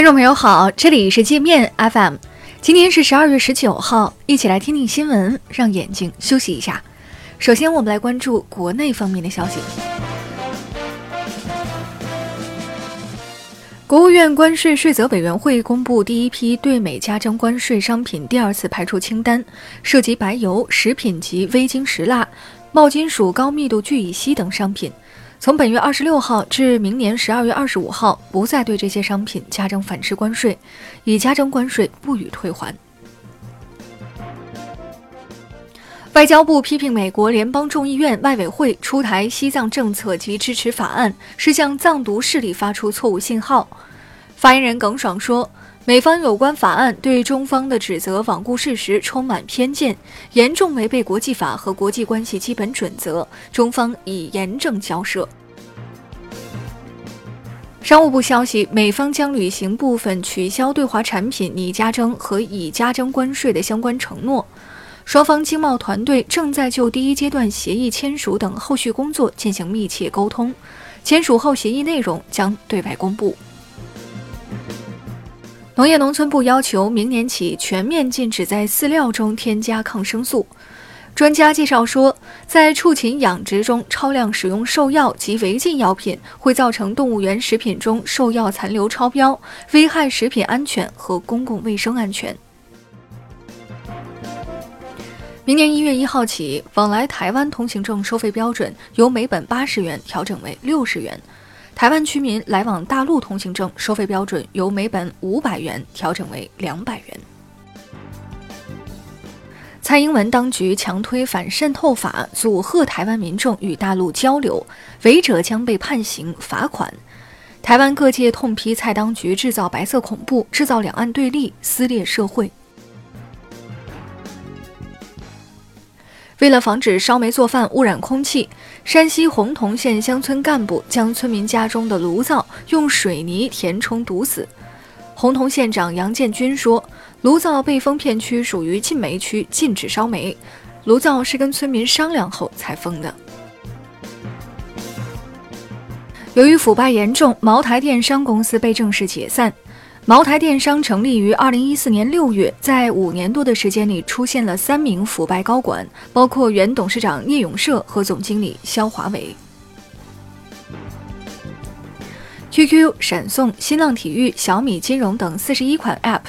听众朋友好，这里是界面 FM，今天是十二月十九号，一起来听听新闻，让眼睛休息一下。首先，我们来关注国内方面的消息。国务院关税税则委员会公布第一批对美加征关税商品第二次排除清单，涉及白油、食品及微晶石蜡、铆金属高密度聚乙烯等商品。从本月二十六号至明年十二月二十五号，不再对这些商品加征反制关税，已加征关税不予退还。外交部批评美国联邦众议院外委会出台西藏政策及支持法案，是向藏独势力发出错误信号。发言人耿爽说。美方有关法案对中方的指责罔顾事实，充满偏见，严重违背国际法和国际关系基本准则，中方已严正交涉。商务部消息，美方将履行部分取消对华产品拟加征和已加征关税的相关承诺。双方经贸团队正在就第一阶段协议签署等后续工作进行密切沟通，签署后协议内容将对外公布。农业农村部要求明年起全面禁止在饲料中添加抗生素。专家介绍说，在畜禽养殖中超量使用兽药及违禁药品，会造成动物园食品中兽药残留超标，危害食品安全和公共卫生安全。明年一月一号起，往来台湾通行证收费标准由每本八十元调整为六十元。台湾居民来往大陆通行证收费标准由每本五百元调整为两百元。蔡英文当局强推反渗透法，阻吓台湾民众与大陆交流，违者将被判刑罚款。台湾各界痛批蔡当局制造白色恐怖，制造两岸对立，撕裂社会。为了防止烧煤做饭污染空气，山西洪洞县乡村干部将村民家中的炉灶用水泥填充堵死。洪洞县长杨建军说：“炉灶被封片区属于禁煤区，禁止烧煤。炉灶是跟村民商量后才封的。”由于腐败严重，茅台电商公司被正式解散。茅台电商成立于二零一四年六月，在五年多的时间里，出现了三名腐败高管，包括原董事长聂永社和总经理肖华为。QQ、闪送、新浪体育、小米金融等四十一款 App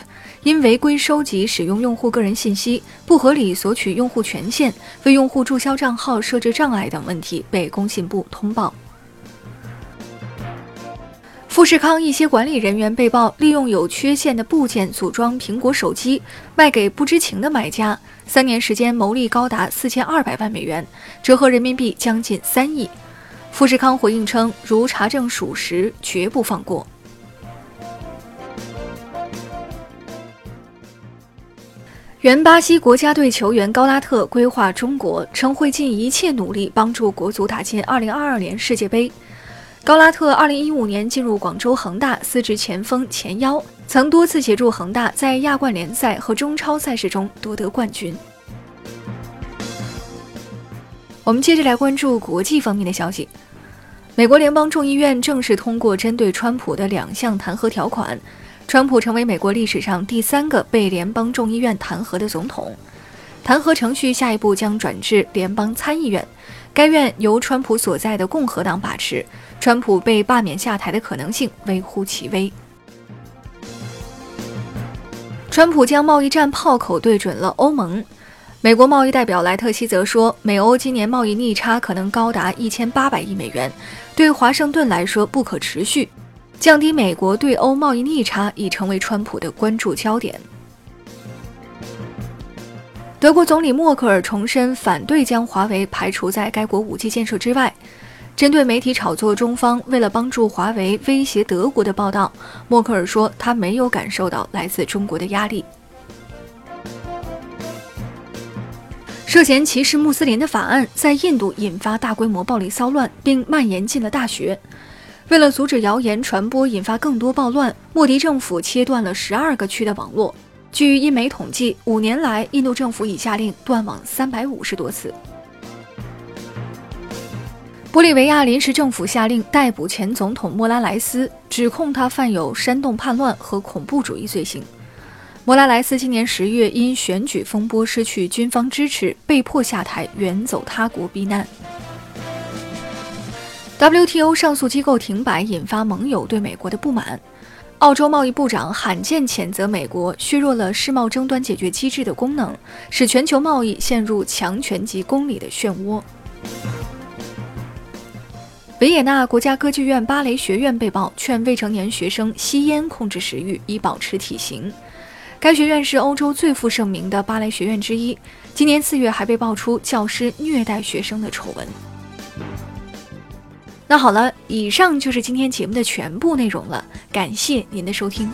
因违规收集使用用户个人信息、不合理索取用户权限、为用户注销账号设置障碍等问题，被工信部通报。富士康一些管理人员被曝利用有缺陷的部件组装苹果手机，卖给不知情的买家，三年时间牟利高达四千二百万美元，折合人民币将近三亿。富士康回应称，如查证属实，绝不放过。原巴西国家队球员高拉特规划中国，称会尽一切努力帮助国足打进二零二二年世界杯。高拉特2015年进入广州恒大，司职前锋、前腰，曾多次协助恒大在亚冠联赛和中超赛事中夺得冠军。我们接着来关注国际方面的消息：美国联邦众议院正式通过针对川普的两项弹劾条款，川普成为美国历史上第三个被联邦众议院弹劾的总统。弹劾程序下一步将转至联邦参议院。该院由川普所在的共和党把持，川普被罢免下台的可能性微乎其微。川普将贸易战炮口对准了欧盟。美国贸易代表莱特希则说，美欧今年贸易逆差可能高达一千八百亿美元，对华盛顿来说不可持续。降低美国对欧贸易逆差已成为川普的关注焦点。德国总理默克尔重申反对将华为排除在该国 5G 建设之外。针对媒体炒作中方为了帮助华为威胁德国的报道，默克尔说他没有感受到来自中国的压力。涉嫌歧视穆斯林的法案在印度引发大规模暴力骚乱，并蔓延进了大学。为了阻止谣言传播，引发更多暴乱，莫迪政府切断了十二个区的网络。据印媒统计，五年来，印度政府已下令断网三百五十多次。玻利维亚临时政府下令逮捕前总统莫拉莱斯，指控他犯有煽动叛乱和恐怖主义罪行。莫拉莱斯今年十月因选举风波失去军方支持，被迫下台，远走他国避难。WTO 上诉机构停摆，引发盟友对美国的不满。澳洲贸易部长罕见谴责美国削弱了世贸争端解决机制的功能，使全球贸易陷入强权及公理的漩涡。维也纳国家歌剧院芭蕾学院被曝劝未成年学生吸烟控制食欲以保持体型。该学院是欧洲最负盛名的芭蕾学院之一，今年四月还被爆出教师虐待学生的丑闻。那好了，以上就是今天节目的全部内容了，感谢您的收听。